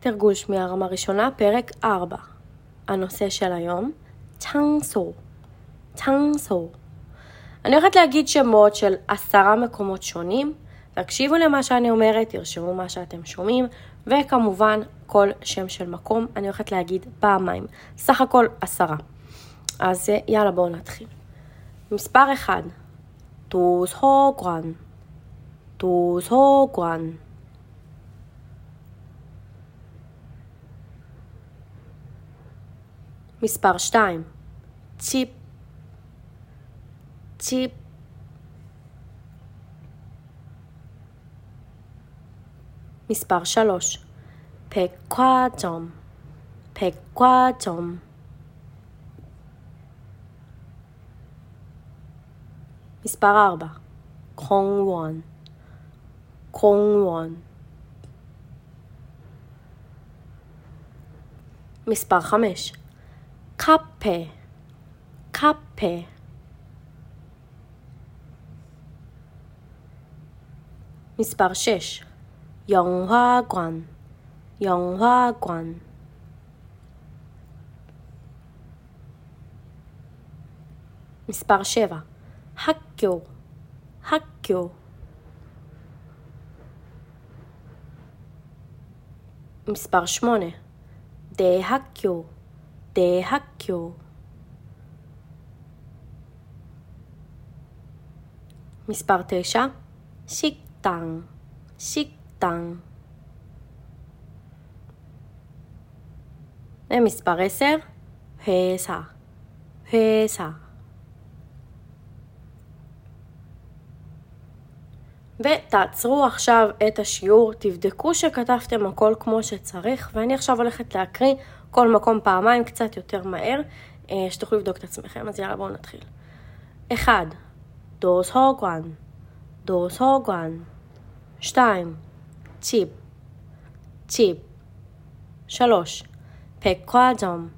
תרגול שמיעה רמה ראשונה, פרק 4. הנושא של היום, צ'אנסו. צ'אנסו. אני הולכת להגיד שמות של עשרה מקומות שונים, תקשיבו למה שאני אומרת, תרשמו מה שאתם שומעים, וכמובן כל שם של מקום אני הולכת להגיד פעמיים. סך הכל עשרה. אז יאללה בואו נתחיל. מספר 1, דו-סו-גואן. דו-סו-גואן. מספר 2, צ'יפ, צ'יפ. מספר 3, 백화점, 백화점. מספר 4, 공원, 공원. מספר 5, 카페, 카페. מספר 6, 영화관, 영화관. מספר 7, 학교, 학교. מספר 8, 대학교, 대학교. מספר 9, 식당, 식당. ומספר 10, 회사, 회사. ותעצרו עכשיו את השיעור, תבדקו שכתבתם הכל כמו שצריך, ואני עכשיו הולכת להקריא כל מקום פעמיים, קצת יותר מהר, אה, שתוכלו לבדוק את עצמכם, אז יאללה בואו נתחיל. 1. דו-סוגואן, דו-סוגואן. 2. 집, 집. 3. 백화점,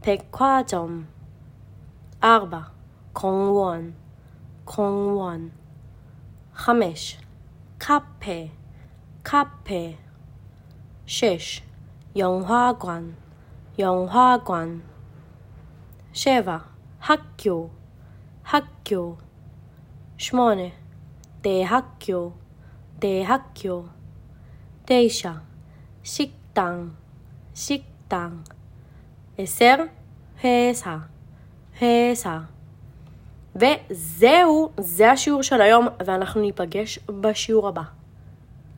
백화점. 4. 공원, 공원. 5. 카페, 카페. 6. 영화관, 영화관. 7. 학교, 학교. 8. 대학교, 대학교. 9. 식당, 식당. 10. 회사, 회사. וזהו, זה השיעור של היום, ואנחנו ניפגש בשיעור הבא.